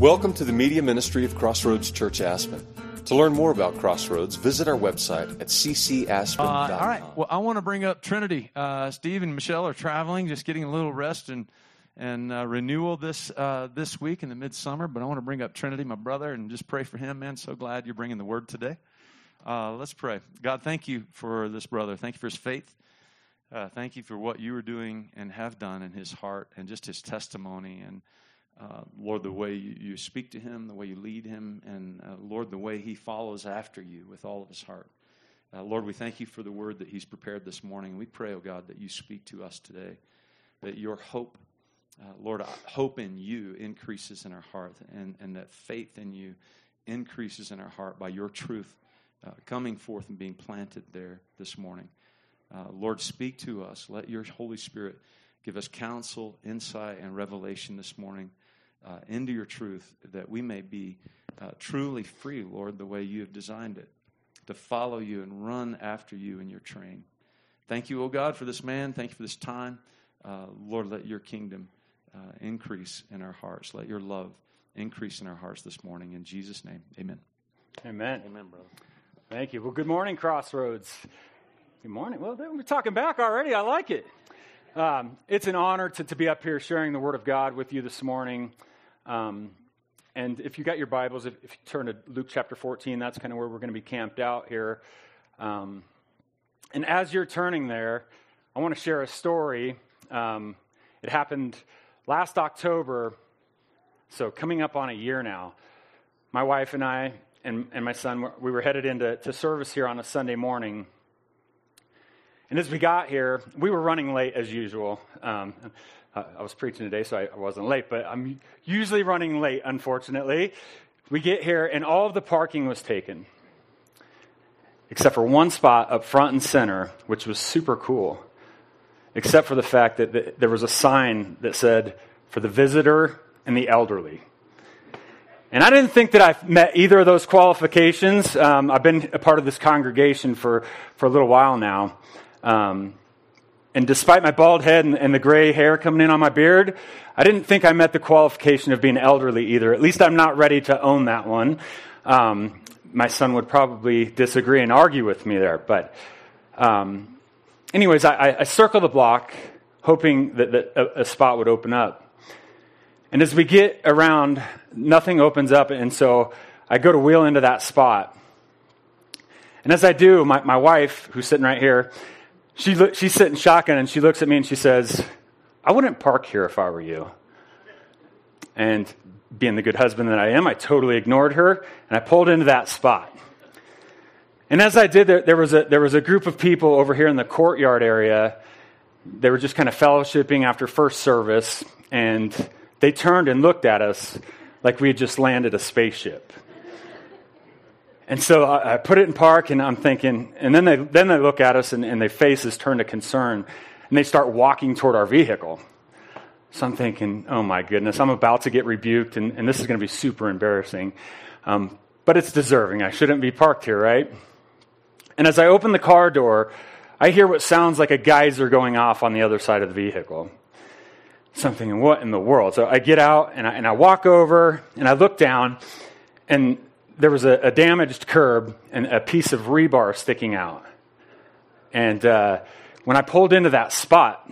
Welcome to the media ministry of Crossroads Church Aspen. To learn more about Crossroads, visit our website at ccaspen.com. Uh, all right. Well, I want to bring up Trinity. Uh, Steve and Michelle are traveling, just getting a little rest and and uh, renewal this uh, this week in the midsummer. But I want to bring up Trinity, my brother, and just pray for him. Man, so glad you're bringing the word today. Uh, let's pray. God, thank you for this brother. Thank you for his faith. Uh, thank you for what you are doing and have done in his heart and just his testimony and uh, Lord, the way you, speak to him, the way you lead him, and uh, Lord, the way he follows after you with all of his heart. Uh, Lord, we thank you for the word that he's prepared this morning. We pray, oh God, that you speak to us today, that your hope, uh, Lord, hope in you increases in our heart, and, and that faith in you increases in our heart by your truth uh, coming forth and being planted there this morning. Uh, Lord, speak to us. Let your Holy Spirit give us counsel, insight, and revelation this morning uh, into your truth that we may be uh, truly free, Lord, the way you have designed it, to follow you and run after you in your train. Thank you, O God, for this man. Thank you for this time. Uh, Lord, let your kingdom uh, increase in our hearts. Let your love increase in our hearts this morning. In Jesus' name, amen. Amen. Amen, brother. Thank you. Well, good morning, Crossroads. Good morning. Well, we're talking back already. I like it. Um, it's an honor to, to be up here sharing the Word of God with you this morning. Um, and if you got your Bibles, if, if, you turn to Luke chapter 14, that's kind of where we're going to be camped out here. Um, and as you're turning there, I want to share a story. Um, it happened last October, so coming up on a year now. My wife and I and, and my son, we were headed into to service here on a Sunday morning. And as we got here, we were running late as usual. Um, I was preaching today, so I, wasn't late, but I'm usually running late, unfortunately. We get here, and all of the parking was taken, except for one spot up front and center, which was super cool, except for the fact that the, there was a sign that said, for the visitor and the elderly. And I didn't think that I met either of those qualifications. Um, I've been a part of this congregation for, for a little while now. Um, and despite my bald head and, and, the gray hair coming in on my beard, I didn't think I met the qualification of being elderly either. At least I'm not ready to own that one. Um, my son would probably disagree and argue with me there. But, um, anyways, I, I circle the block, hoping that, that a, a spot would open up. And as we get around, nothing opens up, and so I go to wheel into that spot. And as I do, my, my wife, who's sitting right here, she look, she's sitting shotgun and she looks at me and she says, I wouldn't park here if I were you. And being the good husband that I am, I totally ignored her and I pulled into that spot. And as I did, there, there, was a, there was a group of people over here in the courtyard area. They were just kind of fellowshipping after first service, and they turned and looked at us like we had just landed a spaceship. And so I, I, put it in park, and I'm thinking, and then they, then they look at us, and, and their faces turn to concern, and they start walking toward our vehicle. So I'm thinking, oh my goodness, I'm about to get rebuked, and, and this is going to be super embarrassing. Um, but it's deserving. I shouldn't be parked here, right? And as I open the car door, I hear what sounds like a geyser going off on the other side of the vehicle. Something, what in the world? So I get out and I, and I walk over and I look down, and there was a, a, damaged curb and a piece of rebar sticking out. And uh, when I pulled into that spot,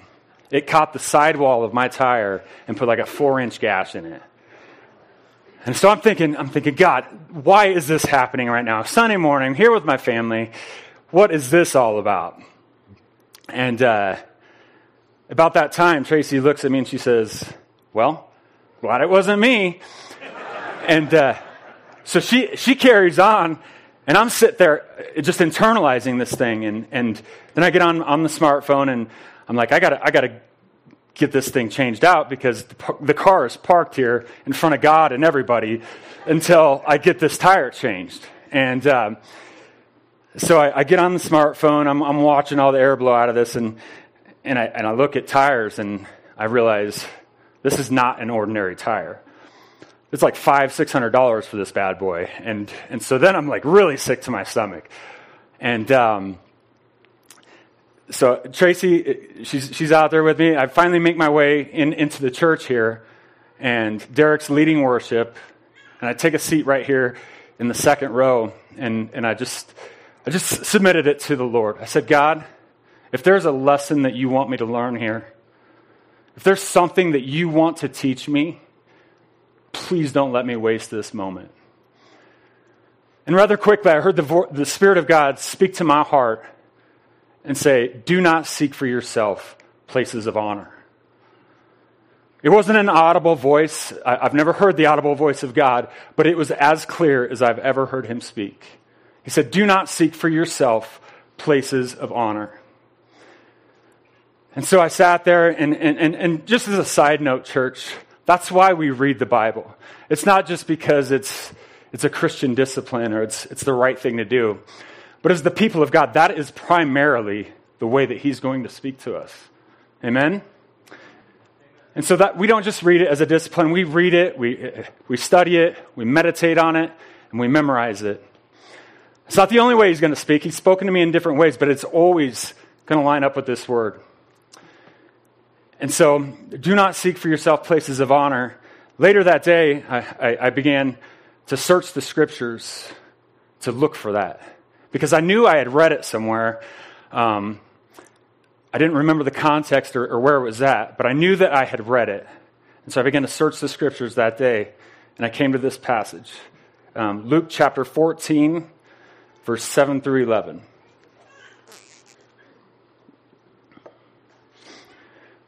it caught the sidewall of my tire and put like a four inch gash in it. And so I'm thinking, I'm thinking, God, why is this happening right now? Sunday morning, here with my family. What is this all about? And uh, about that time, Tracy looks at me and she says, Well, glad it wasn't me. and uh, so she, she carries on, and I'm sitting there just internalizing this thing. And, and then I get on, on the smartphone, and I'm like, I gotta, I gotta get this thing changed out because the, the car is parked here in front of God and everybody until I get this tire changed. And um, so I, I, get on the smartphone, I'm, I'm watching all the air blow out of this, and, and, I, and I look at tires, and I realize this is not an ordinary tire it's like five, six hundred dollars for this bad boy. And and so then I'm like really sick to my stomach. And um, so Tracy, she's she's out there with me. I finally make my way in into the church here, and Derek's leading worship, And I take a seat right here in the second row, and, and I just I just submitted it to the Lord. I said, God, if there's a lesson that you want me to learn here, if there's something that you want to teach me, please don't let me waste this moment. And rather quickly, I heard the, vo- the Spirit of God speak to my heart and say, Do not seek for yourself places of honor. It wasn't an audible voice. I, I've never heard the audible voice of God, but it was as clear as I've ever heard him speak. He said, Do not seek for yourself places of honor. And so I sat there, and, and, and, and just as a side note, church, that's why we read the Bible. It's not just because it's, it's a Christian discipline or it's, it's the right thing to do, but as the people of God, that is primarily the way that He's going to speak to us. Amen? And so that we don't just read it as a discipline, we read it, we, we study it, we meditate on it, and we memorize it. It's not the only way he's going to speak. He's spoken to me in different ways, but it's always going to line up with this word. And so, do not seek for yourself places of honor. Later that day, I, I, I began to search the scriptures to look for that because I knew I had read it somewhere. Um, I didn't remember the context or, or, where it was at, but I knew that I had read it. And so I began to search the scriptures that day, and I came to this passage um, Luke chapter 14, verse 7 through 11.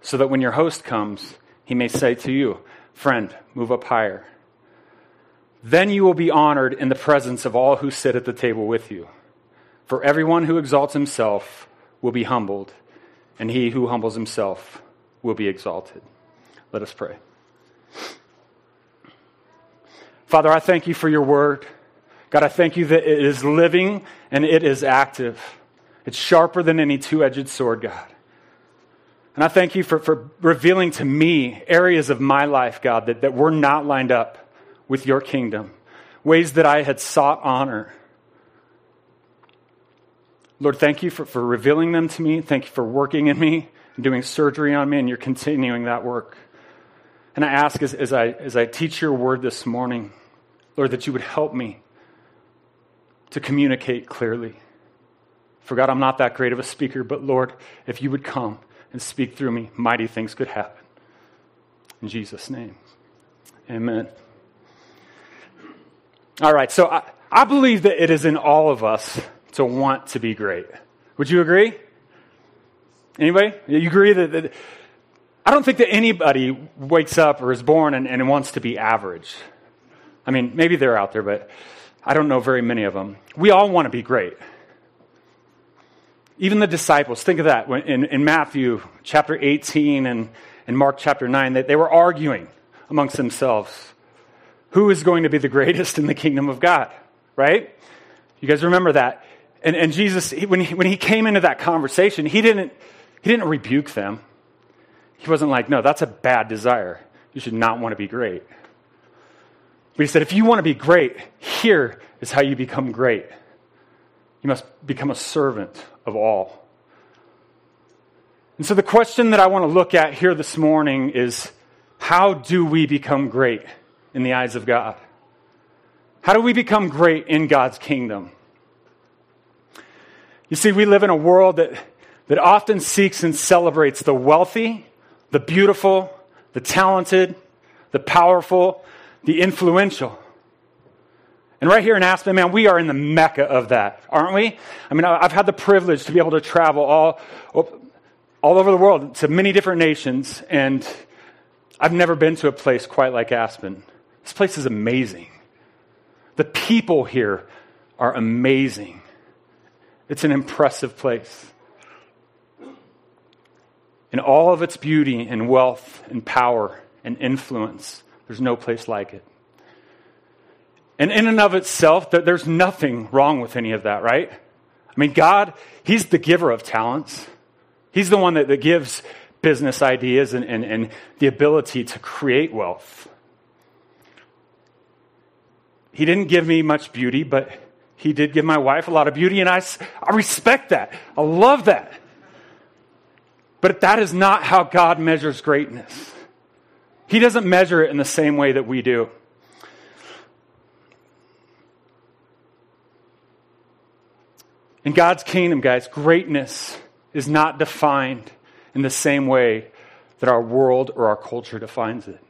so that when your host comes, he may say to you, Friend, move up higher. Then you will be honored in the presence of all who sit at the table with you. For everyone who exalts himself will be humbled, and he who humbles himself will be exalted. Let us pray. Father, I thank you for your word. God, I thank you that it is living and it is active. It's sharper than any two edged sword, God. And I thank you for, for revealing to me areas of my life, God, that, that were not lined up with your kingdom, ways that I had sought honor. Lord, thank you for, for revealing them to me. Thank you for working in me and doing surgery on me, and you're continuing that work. And I ask as, as, I, as I teach your word this morning, Lord, that you would help me to communicate clearly. For God, I'm not that great of a speaker, but Lord, if you would come and speak through me, mighty things could happen. In Jesus' name, amen. All right, so I, I believe that it is in all of us to want to be great. Would you agree? Anybody? You agree that, that I don't think that anybody wakes up or is born and, and wants to be average. I mean, maybe they're out there, but I don't know very many of them. We all want to be great. Even the disciples, think of that. In, in Matthew chapter 18 and, and Mark chapter 9, they, they were arguing amongst themselves who is going to be the greatest in the kingdom of God, right? You guys remember that? And, and Jesus, when, he, when he came into that conversation, he didn't, he didn't rebuke them. He wasn't like, no, that's a bad desire. You should not want to be great. But he said, if you want to be great, here is how you become great. You must become a servant of all. And so, the question that I want to look at here this morning is how do we become great in the eyes of God? How do we become great in God's kingdom? You see, we live in a world that, that often seeks and celebrates the wealthy, the beautiful, the talented, the powerful, the influential. And right here in Aspen, man, we are in the mecca of that, aren't we? I mean, I've had the privilege to be able to travel all, all over the world to many different nations, and I've never been to a place quite like Aspen. This place is amazing. The people here are amazing. It's an impressive place. In all of its beauty and wealth and power and influence, there's no place like it. And in and of itself, there's nothing wrong with any of that, right? I mean, God, He's the giver of talents. He's the one that, that gives business ideas and, and, and the ability to create wealth. He didn't give me much beauty, but He did give my wife a lot of beauty, and I, I respect that. I love that. But that is not how God measures greatness. He doesn't measure it in the same way that we do. In God's kingdom, guys, greatness is not defined in the same way that our world or our culture defines it.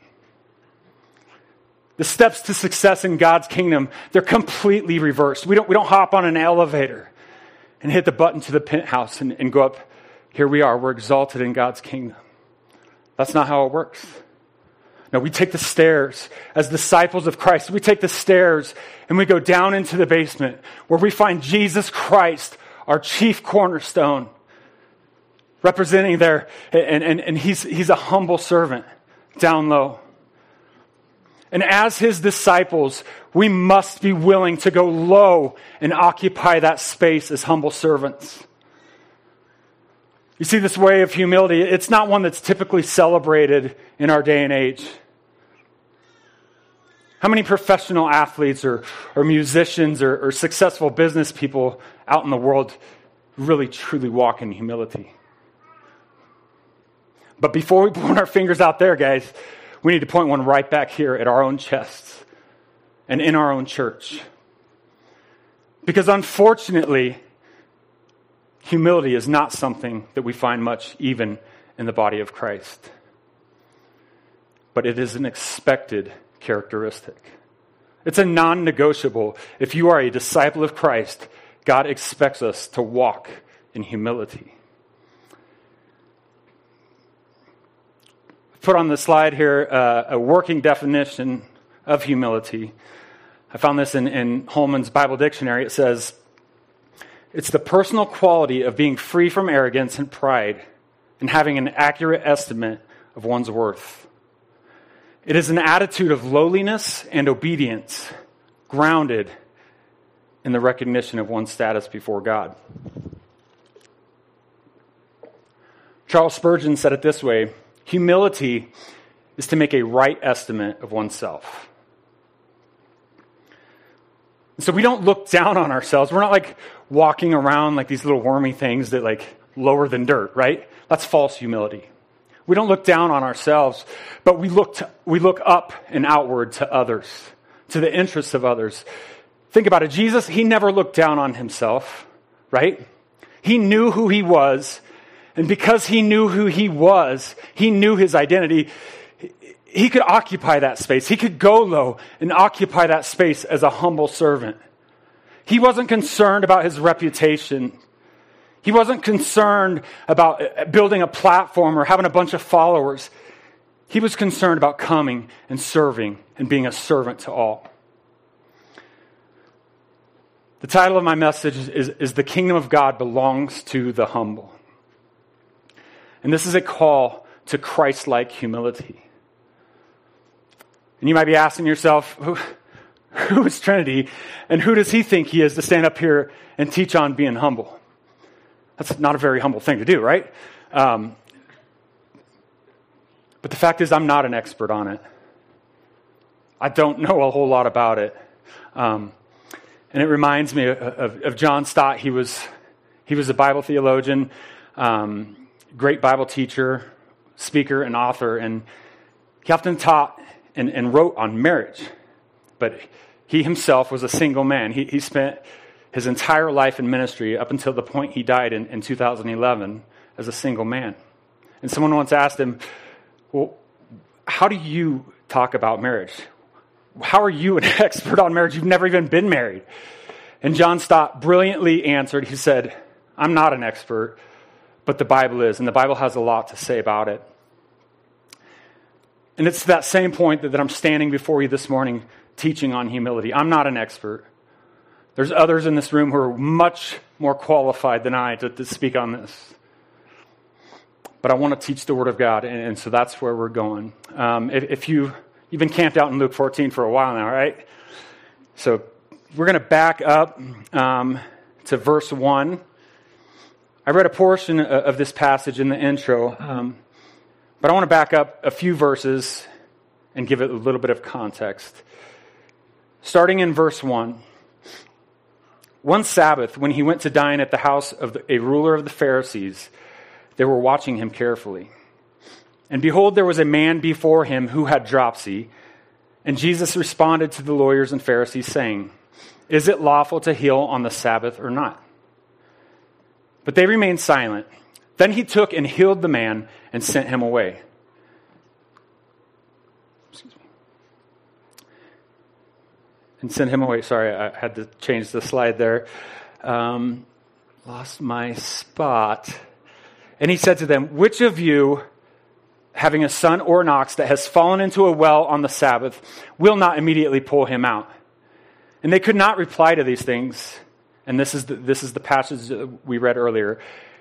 The steps to success in God's kingdom, they're completely reversed. We don't, we don't hop on an elevator and hit the button to the penthouse and, and go up. Here we are, we're exalted in God's kingdom. That's not how it works. No, we take the stairs as disciples of Christ. We take the stairs and we go down into the basement where we find Jesus Christ, our chief cornerstone, representing there. And, and, and he's, he's a humble servant down low. And as his disciples, we must be willing to go low and occupy that space as humble servants. You see, this way of humility, it's not one that's typically celebrated in our day and age. How many professional athletes or, or musicians or, or successful business people out in the world really truly walk in humility? But before we point our fingers out there, guys, we need to point one right back here at our own chests and in our own church. Because unfortunately, humility is not something that we find much even in the body of Christ. But it is an expected characteristic. It's a non negotiable. If you are a disciple of Christ, God expects us to walk in humility. Put on the slide here uh, a working definition of humility. I found this in, in Holman's Bible Dictionary. It says, It's the personal quality of being free from arrogance and pride and having an accurate estimate of one's worth. It is an attitude of lowliness and obedience, grounded in the recognition of one's status before God. Charles Spurgeon said it this way humility is to make a right estimate of oneself. So we don't look down on ourselves. We're not like walking around like these little wormy things that like lower than dirt, right? That's false humility. We don't look down on ourselves, but we look, to, we look up and outward to others, to the interests of others. Think about it. Jesus, he never looked down on himself, right? He knew who he was. And because he knew who he was, he knew his identity, he could occupy that space. He could go low and occupy that space as a humble servant. He wasn't concerned about his reputation. He wasn't concerned about building a platform or having a bunch of followers. He was concerned about coming and serving and being a servant to all. The title of my message is, is, The Kingdom of God Belongs to the Humble. And this is a call to Christ like humility. And you might be asking yourself, who, who is Trinity and who does he think he is to stand up here and teach on being humble? That's not a very humble thing to do, right? Um, but the fact is, I'm not an expert on it. I don't know a whole lot about it. Um, and it reminds me of, of, of, John Stott. He was, he was a Bible theologian, um, great Bible teacher, speaker, and author. And he often taught and, and wrote on marriage. But he himself was a single man. He, he spent his entire life in ministry up until the point he died in, in 2011 as a single man. And someone once asked him, Well, how do you talk about marriage? How are you an expert on marriage? You've never even been married. And John Stott brilliantly answered, He said, I'm not an expert, but the Bible is, and the Bible has a lot to say about it. And it's that same point that, that I'm standing before you this morning teaching on humility. I'm not an expert. There's others in this room who are much more qualified than I to, to speak on this. But I want to teach the Word of God, and, and so that's where we're going. Um, if, if, you, you've been camped out in Luke 14 for a while now, right? So we're going to back up um, to verse 1. I read a portion of this passage in the intro, um, but I want to back up a few verses and give it a little bit of context. Starting in verse 1. One Sabbath, when he went to dine at the house of a ruler of the Pharisees, they were watching him carefully. And behold, there was a man before him who had dropsy. And Jesus responded to the lawyers and Pharisees, saying, Is it lawful to heal on the Sabbath or not? But they remained silent. Then he took and healed the man and sent him away. and sent him away. Sorry, I had to change the slide there. Um, lost my spot. And he said to them, Which of you, having a son or an ox that has fallen into a well on the Sabbath, will not immediately pull him out? And they could not reply to these things. And this is the, this is the passage we read earlier.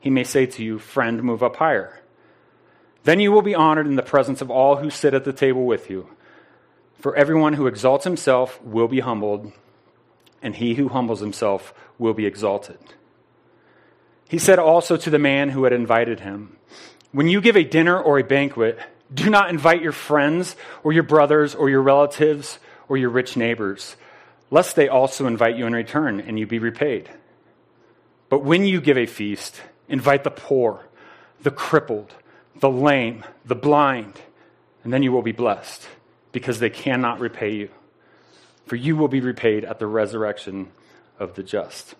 he may say to you, Friend, move up higher. Then you will be honored in the presence of all who sit at the table with you. For everyone who exalts himself will be humbled and he who humbles himself will be exalted. He said also to the man who had invited him, When you give a dinner or a banquet, do not invite your friends or your brothers or your relatives or your rich neighbors, lest they also invite you in return and you be repaid. But when you give a feast, invite the poor, the crippled, the lame, the blind, and then you will be blessed because they cannot repay you for you will be repaid at the resurrection of the just.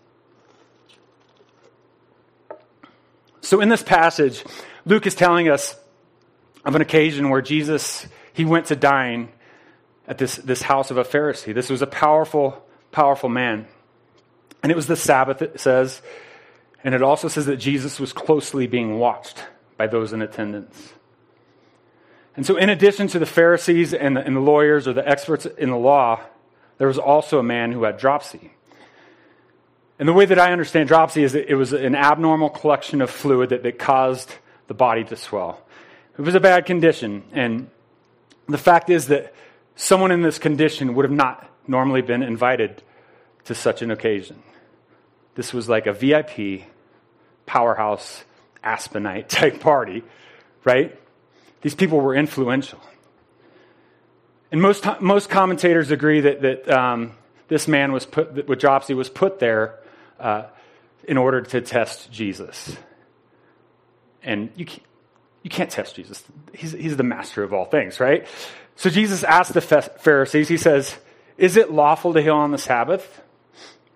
So in this passage, Luke is telling us of an occasion where Jesus he went to dine at this, this house of a Pharisee. This was a powerful, powerful man. And it was the Sabbath, it says. And it also says that Jesus was closely being watched by those in attendance. And so, in addition to the Pharisees and the, and the lawyers or the experts in the law, there was also a man who had dropsy. And the way that I understand dropsy is that it was an abnormal collection of fluid that, that caused the body to swell. It was a bad condition. And the fact is that someone in this condition would have not normally been invited to such an occasion. This was like a VIP, powerhouse, Aspenite type party, right? These people were influential. And most, most commentators agree that, that um, this man was put, that with dropsy was put there uh, in order to test Jesus. And you can't, you can't test Jesus. He's, he's the master of all things, right? So Jesus asked the Pharisees, he says, Is it lawful to heal on the Sabbath?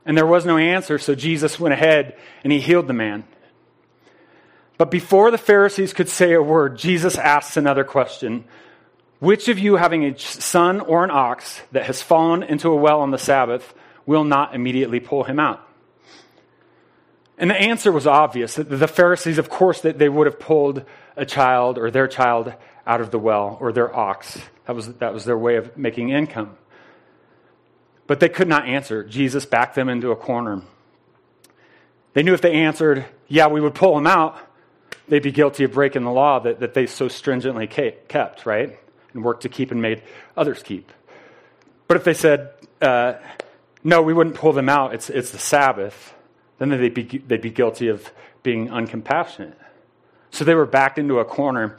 And there was no answer, so Jesus went ahead and he healed the man. But before the Pharisees could say a word, Jesus asks another question which of you, having a son or an ox that has fallen into a well on the Sabbath, will not immediately pull him out? And the answer was obvious. The Pharisees, of course, that they would have pulled a child or their child out of the well or their ox. That was, that was their way of making income. But they could not answer. Jesus backed them into a corner. They knew if they answered, yeah, we would pull him out, they'd be guilty of breaking the law that, that they so stringently kept, right? and worked to keep and made others keep. But if they said, uh, no, we wouldn't pull them out, it's, it's the Sabbath, then they'd be, they'd be guilty of being uncompassionate. So they were backed into a corner.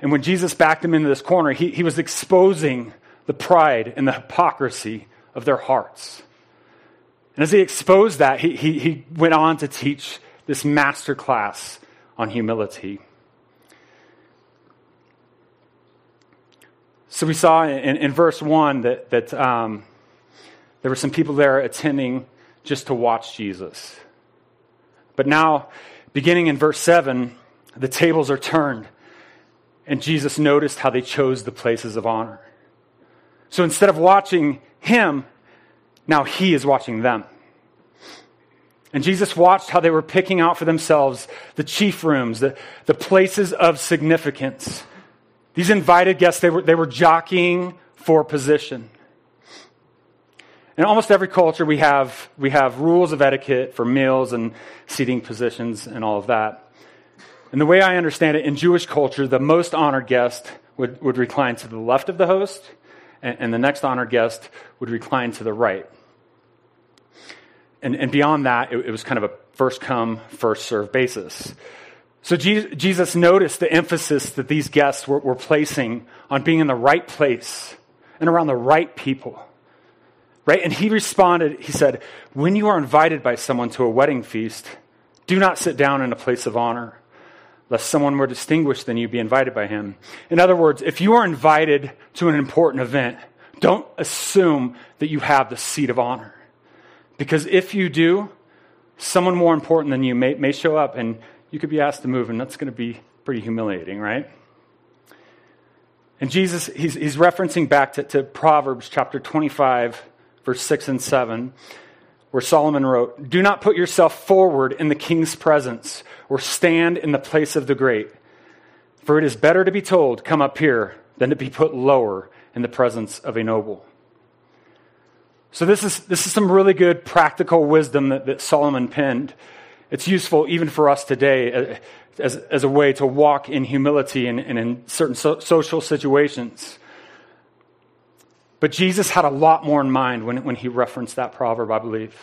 And when Jesus backed them into this corner, he, he was exposing the pride and the hypocrisy of their hearts. And as he exposed that, he, he, he went on to teach this master class on humility. So we saw in, in verse 1 that, that um, there were some people there attending just to watch Jesus. But now, beginning in verse 7, the tables are turned, and Jesus noticed how they chose the places of honor. So instead of watching him, Now he is watching them. And Jesus watched how they were picking out for themselves the chief rooms, the, the places of significance. These invited guests, they were, they were jockeying for position. In almost every culture, we have, we have rules of etiquette for meals and seating positions and all of that. And the way I understand it, in Jewish culture, the most honored guest would, would recline to the left of the host, and, and the next honored guest would recline to the right and, and beyond that, it, it was kind of a first come, first serve basis. So Jesus noticed the emphasis that these guests were, were, placing on being in the right place and around the right people. Right? And he responded, he said, When you are invited by someone to a wedding feast, do not sit down in a place of honor, lest someone more distinguished than you be invited by him. In other words, if you are invited to an important event, don't assume that you have the seat of honor. Because if you do, someone more important than you may, may show up and you could be asked to move, and that's going to be pretty humiliating, right? And Jesus, he's, he's referencing back to, to Proverbs chapter 25, verse 6 and 7, where Solomon wrote, Do not put yourself forward in the king's presence or stand in the place of the great. For it is better to be told, Come up here, than to be put lower in the presence of a noble. So, this is, this is some really good practical wisdom that, that Solomon penned. It's useful even for us today uh, as, as a way to walk in humility and, and in certain so, social situations. But Jesus had a lot more in mind when, when he referenced that proverb, I believe.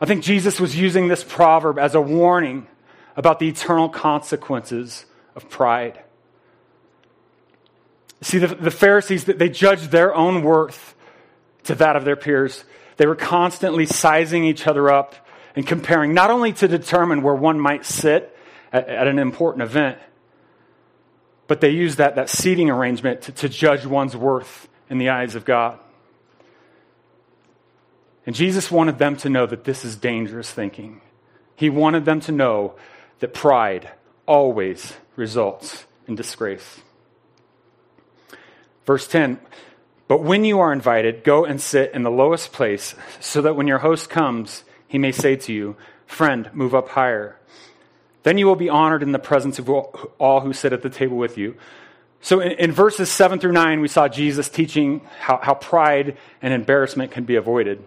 I think Jesus was using this proverb as a warning about the eternal consequences of pride. See, the, the Pharisees, they judged their own worth to that of their peers. They were constantly sizing each other up and comparing, not only to determine where one might sit at, at an important event, but they used that, that seating arrangement to, to judge one's worth in the eyes of God. And Jesus wanted them to know that this is dangerous thinking. He wanted them to know that pride always results in disgrace. Verse 10 but when you are invited, go and sit in the lowest place, so that when your host comes, he may say to you, Friend, move up higher. Then you will be honored in the presence of all who sit at the table with you. So in, in verses 7 through 9, we saw Jesus teaching how, how pride and embarrassment can be avoided.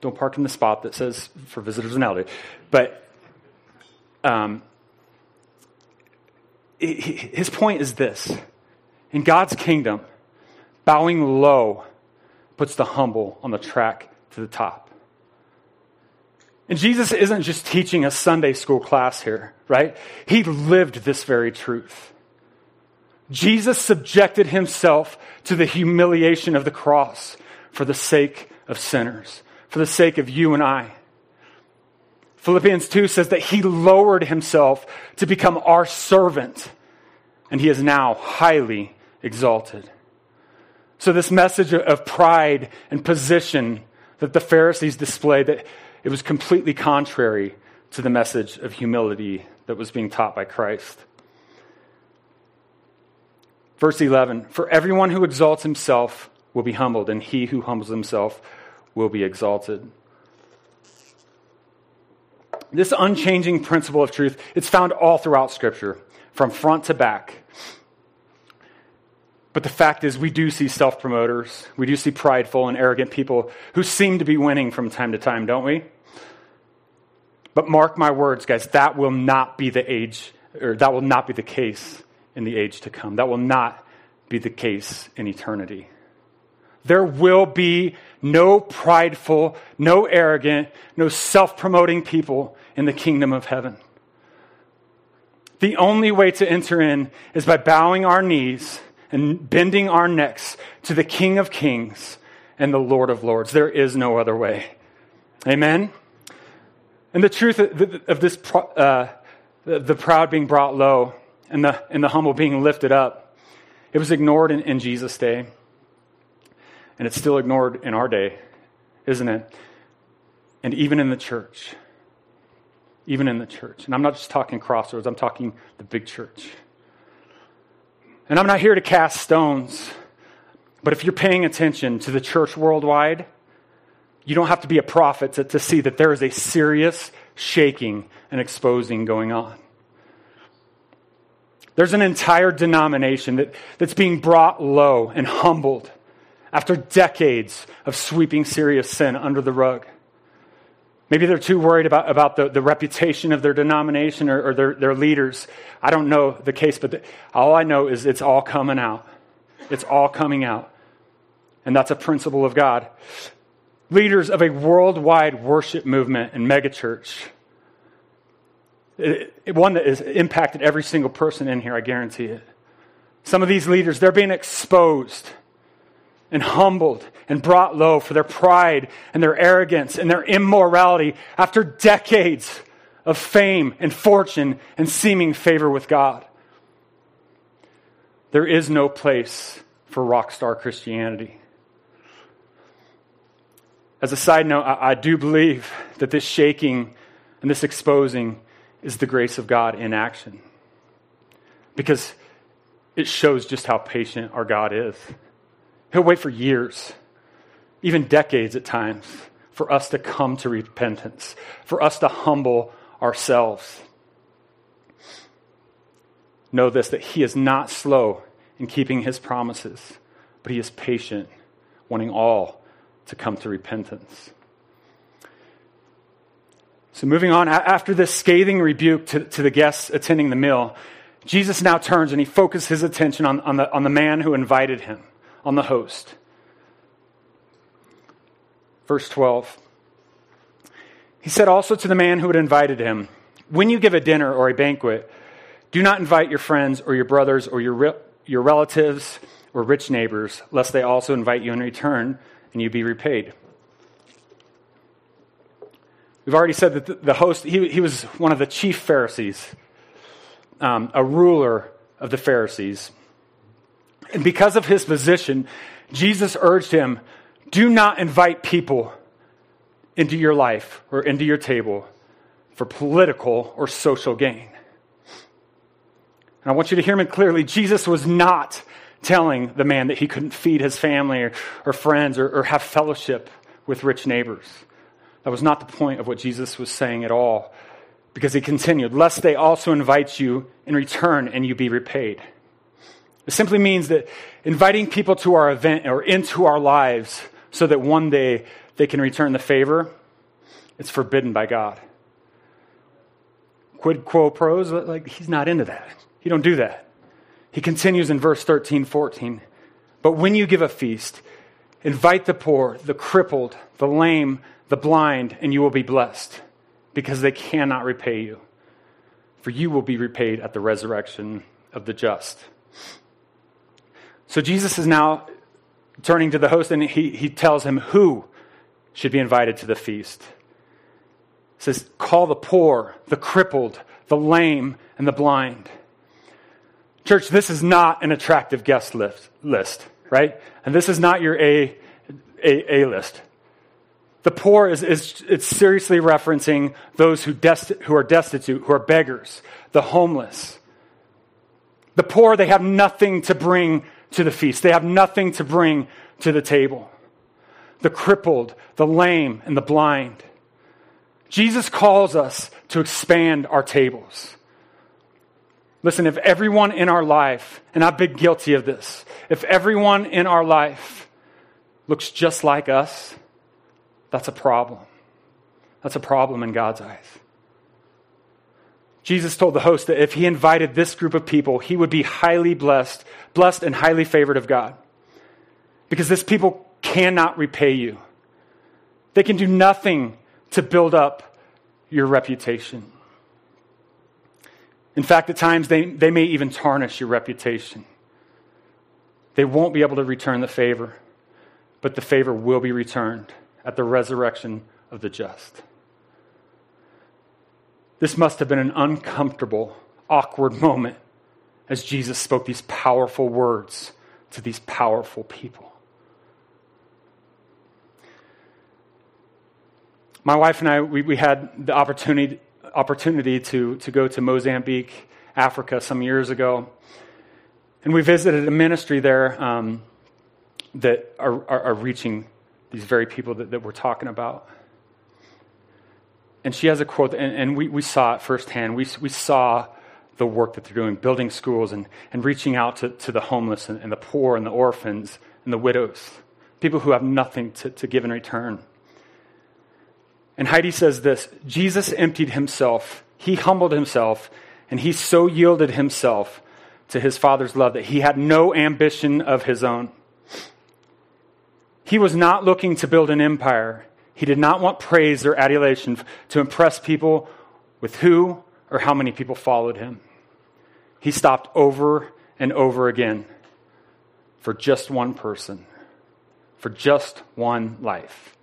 Don't park in the spot that says for visitors and elderly. But um, his point is this in God's kingdom, Bowing low puts the humble on the track to the top. And Jesus isn't just teaching a Sunday school class here, right? He lived this very truth. Jesus subjected himself to the humiliation of the cross for the sake of sinners, for the sake of you and I. Philippians 2 says that he lowered himself to become our servant, and he is now highly exalted. So, this message of pride and position that the Pharisees displayed, that it was completely contrary to the message of humility that was being taught by Christ. Verse 11 For everyone who exalts himself will be humbled, and he who humbles himself will be exalted. This unchanging principle of truth, it's found all throughout Scripture, from front to back. But the fact is, we do see self promoters. We do see prideful and arrogant people who seem to be winning from time to time, don't we? But mark my words, guys, that will not be the age, or that will not be the case in the age to come. That will not be the case in eternity. There will be no prideful, no arrogant, no self promoting people in the kingdom of heaven. The only way to enter in is by bowing our knees and bending our necks to the King of Kings and the Lord of Lords. There is no other way. Amen? And the truth of this, uh, the proud being brought low and the, and the humble being lifted up, it was ignored in, in Jesus' day. And it's still ignored in our day, isn't it? And even in the church. Even in the church. And I'm not just talking crossroads, I'm talking the big church. And I'm not here to cast stones, but if you're paying attention to the church worldwide, you don't have to be a prophet to, to see that there is a serious shaking and exposing going on. There's an entire denomination that, that's being brought low and humbled after decades of sweeping serious sin under the rug. Maybe they're too worried about, about the, the reputation of their denomination or, or their, their leaders. I don't know the case, but the, all I know is it's all coming out. It's all coming out. And that's a principle of God. Leaders of a worldwide worship movement and megachurch. It, it, one that has impacted every single person in here, I guarantee it. Some of these leaders, they're being exposed and humbled and brought low for their pride and their arrogance and their immorality after decades of fame and fortune and seeming favor with God. There is no place for rock star Christianity. As a side note, I, I do believe that this shaking and this exposing is the grace of God in action because it shows just how patient our God is. He'll wait for years, even decades at times, for us to come to repentance, for us to humble ourselves. Know this that He is not slow in keeping His promises, but He is patient, wanting all to come to repentance. So, moving on, after this scathing rebuke to, to the guests attending the meal, Jesus now turns and he focuses his attention on, on, the, on the man who invited him on the host. Verse 12. He said also to the man who had invited him, When you give a dinner or a banquet, do not invite your friends or your brothers or your, re- your relatives or rich neighbors, lest they also invite you in return and you be repaid. We've already said that the host, he, he was one of the chief Pharisees, um, a ruler of the Pharisees. And because of his position, Jesus urged him do not invite people into your life or into your table for political or social gain. And I want you to hear me clearly. Jesus was not telling the man that he couldn't feed his family or, or friends or, or have fellowship with rich neighbors. That was not the point of what Jesus was saying at all, because he continued, lest they also invite you in return and you be repaid. It simply means that inviting people to our event or into our lives so that one day they can return the favor, it's forbidden by God. Quid quo pros, like he's not into that. He don't do that. He continues in verse 13, 14. But when you give a feast, invite the poor, the crippled, the lame, the blind, and you will be blessed, because they cannot repay you. For you will be repaid at the resurrection of the just. So Jesus is now turning to the host and he, he tells him who should be invited to the feast. He says, Call the poor, the crippled, the lame, and the blind. Church, this is not an attractive guest list, list right? And this is not your A, A, A list. The poor is, is it's seriously referencing those who, desti- who are destitute, who are beggars, the homeless. The poor, they have nothing to bring to the feast. They have nothing to bring to the table. The crippled, the lame, and the blind. Jesus calls us to expand our tables. Listen, if everyone in our life, and I've been guilty of this, if everyone in our life looks just like us, that's a problem. That's a problem in God's eyes. Jesus told the host that if he invited this group of people, he would be highly blessed, blessed and highly favored of God. Because this people cannot repay you. They can do nothing to build up your reputation. In fact, at times they, they may even tarnish your reputation. They won't be able to return the favor, but the favor will be returned at the resurrection of the just. This must have been an uncomfortable, awkward moment as Jesus spoke these powerful words to these powerful people. My wife and I, we, we had the opportunity, opportunity to, to go to Mozambique, Africa, some years ago. And we visited a ministry there um, that are, are, are reaching these very people that, that we're talking about. And she has a quote, and, and we, we saw it firsthand. We, we saw the work that they're doing, building schools and, and reaching out to, to the homeless and, and the poor and the orphans and the widows, people who have nothing to, to give in return. And Heidi says this Jesus emptied himself, he humbled himself, and he so yielded himself to his Father's love that he had no ambition of his own. He was not looking to build an empire. He did not want praise or adulation to impress people with who or how many people followed him. He stopped over and over again for just one person, for just one life.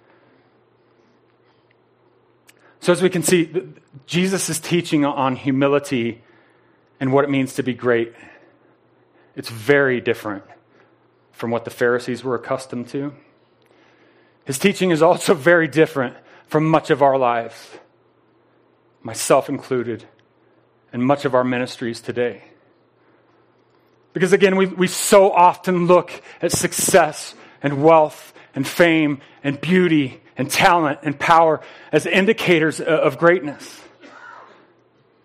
So, as we can see, Jesus is teaching on humility and what it means to be great. It's very different from what the Pharisees were accustomed to. His teaching is also very different from much of our lives, myself included, and much of our ministries today. Because again, we, we so often look at success and wealth and fame and beauty and talent and power as indicators of greatness.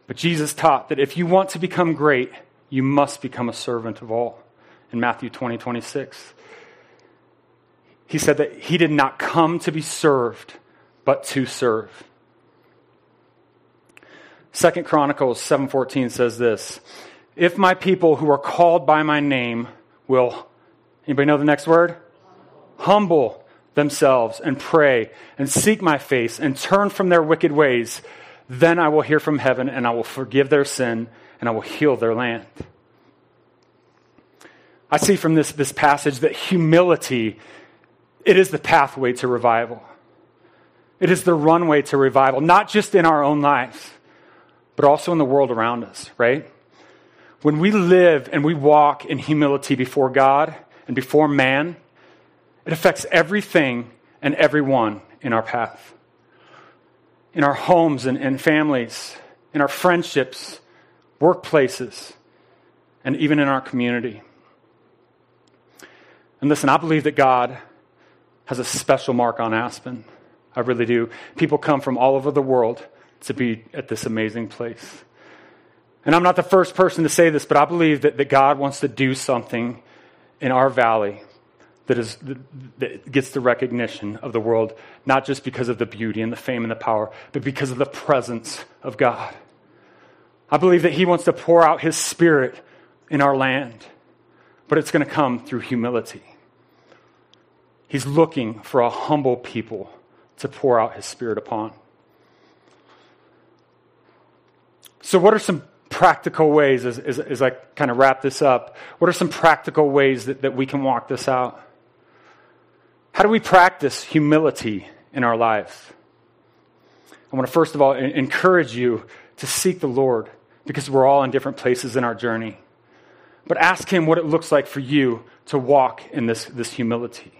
But Jesus taught that if you want to become great, you must become a servant of all. In Matthew 20, 26, he said that he did not come to be served, but to serve. Second Chronicles 7:14 says this, "If my people who are called by my name will anybody know the next word? Humble themselves and pray and seek my face and turn from their wicked ways, then I will hear from heaven and I will forgive their sin and I will heal their land." I see from this, this passage that humility it is the pathway to revival. It is the runway to revival, not just in our own lives, but also in the world around us, right? When we live and we walk in humility before God and before man, it affects everything and everyone in our path. In our homes and, and families, in our friendships, workplaces, and even in our community. And listen, I believe that God has a special mark on Aspen. I really do. People come from all over the world to be at this amazing place. And I'm not the first person to say this, but I believe that, that God wants to do something in our valley that, is, that gets the recognition of the world, not just because of the beauty and the fame and the power, but because of the presence of God. I believe that He wants to pour out His Spirit in our land, but it's going to come through humility. He's looking for a humble people to pour out his spirit upon. So, what are some practical ways, as, as, as I kind of wrap this up, what are some practical ways that, that we can walk this out? How do we practice humility in our lives? I want to first of all encourage you to seek the Lord because we're all in different places in our journey. But ask Him what it looks like for you to walk in this, this humility.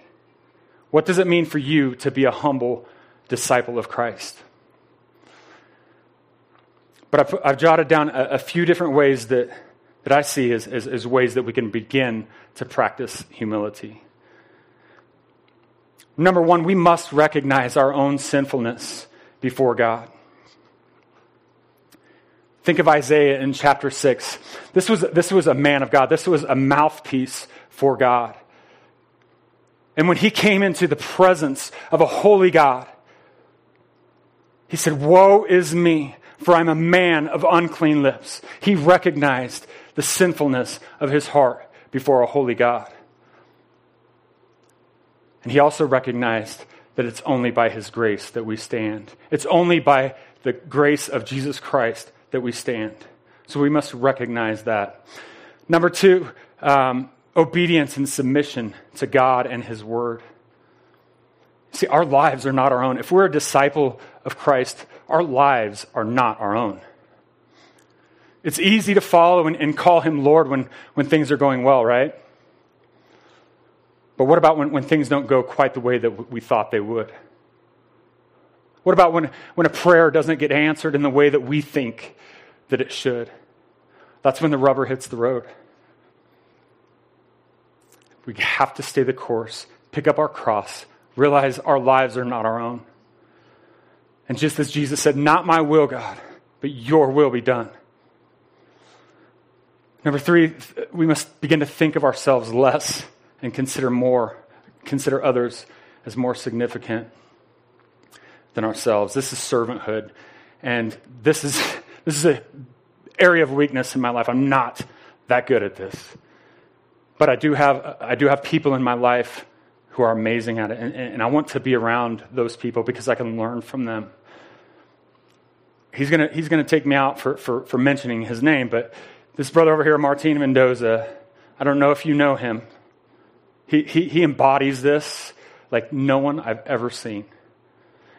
What does it mean for you to be a humble disciple of Christ? But I've, I've jotted down a, a, few different ways that, that I see as, as, as ways that we can begin to practice humility. Number one, we must recognize our own sinfulness before God. Think of Isaiah in chapter 6. This was, this was a man of God, this was a mouthpiece for God. And when he came into the presence of a holy God, he said, Woe is me, for I'm a man of unclean lips. He recognized the sinfulness of his heart before a holy God. And he also recognized that it's only by his grace that we stand. It's only by the grace of Jesus Christ that we stand. So we must recognize that. Number two, um, obedience and submission to God and His Word. See, our lives are not our own. If we're a disciple of Christ, our lives are not our own. It's easy to follow and, and call Him Lord when, when things are going well, right? But what about when, when things don't go quite the way that we thought they would? What about when, when a prayer doesn't get answered in the way that we think that it should? That's when the rubber hits the road. We have to stay the course, pick up our cross, realize our lives are not our own. And just as Jesus said, Not my will, God, but your will be done. Number three, we must begin to think of ourselves less and consider more, consider others as more significant than ourselves. This is servanthood. And this is, this is an area of weakness in my life. I'm not that good at this. But I do have, I do have people in my life who are amazing at it. And, and I want to be around those people because I can learn from them. He's going to he's gonna take me out for, for, for mentioning his name, but this brother over here, Martin Mendoza, I don't know if you know him. He, he, he embodies this like no one I've ever seen.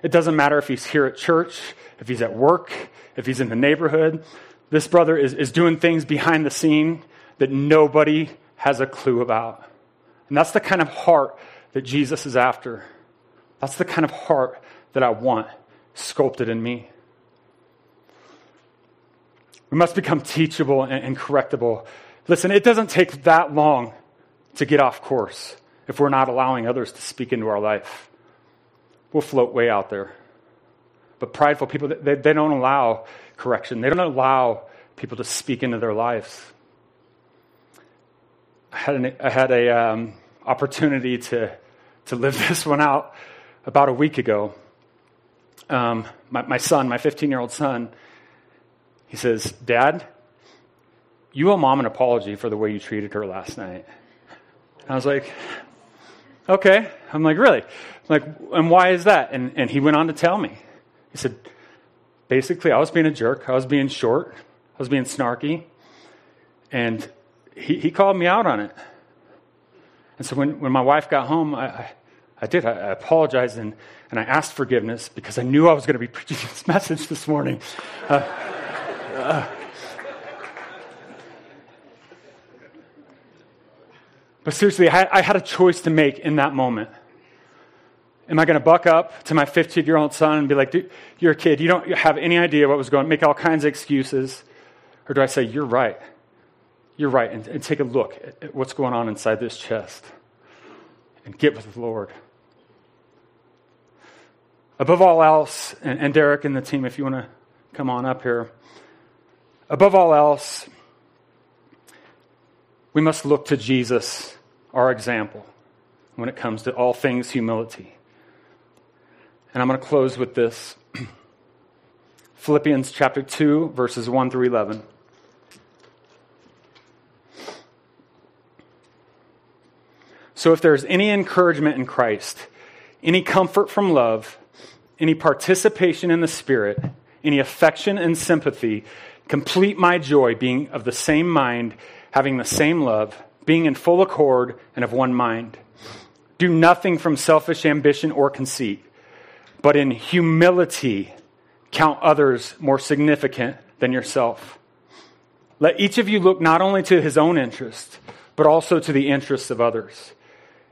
It doesn't matter if he's here at church, if he's at work, if he's in the neighborhood. This brother is, is doing things behind the scene that nobody has a clue about. And that's the kind of heart that Jesus is after. That's the kind of heart that I want sculpted in me. We must become teachable and, correctable. Listen, it doesn't take that long to get off course if we're not allowing others to speak into our life. We'll float way out there. But prideful people, they, they don't allow correction, they don't allow people to speak into their lives. I had an I had a um, opportunity to, to live this one out about a week ago. Um, my, my son, my 15 year old son, he says, Dad, you owe mom an apology for the way you treated her last night. And I was like, okay. I'm like, really? I'm like, and why is that? And, and he went on to tell me. He said, basically, I was being a jerk. I was being short. I was being snarky. And he, he called me out on it. And so when, when my wife got home, I, I, I did. I, I apologized and, and I asked forgiveness because I knew I was going to be preaching this message this morning. Uh, but seriously, I, I had a choice to make in that moment. Am I going to buck up to my 15 year old son and be like, you're a kid, you don't have any idea what was going on, make all kinds of excuses? Or do I say, you're right, you're right, and, and take a look at, at what's going on inside this chest and get with the Lord? Above all else, and, and Derek and the team, if you want to come on up here, Above all else, we must look to Jesus, our example, when it comes to all things humility. And I'm going to close with this Philippians chapter 2, verses 1 through 11. So, if there's any encouragement in Christ, any comfort from love, any participation in the Spirit, any affection and sympathy, Complete my joy, being of the same mind, having the same love, being in full accord and of one mind. Do nothing from selfish ambition or conceit, but in humility count others more significant than yourself. Let each of you look not only to his own interest, but also to the interests of others.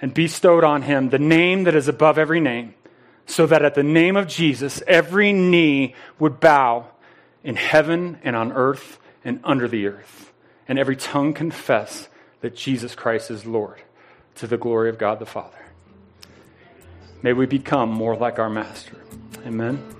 and bestowed on him the name that is above every name, so that at the name of Jesus every knee would bow in heaven and on earth and under the earth, and every tongue confess that Jesus Christ is Lord to the glory of God the Father. May we become more like our Master. Amen.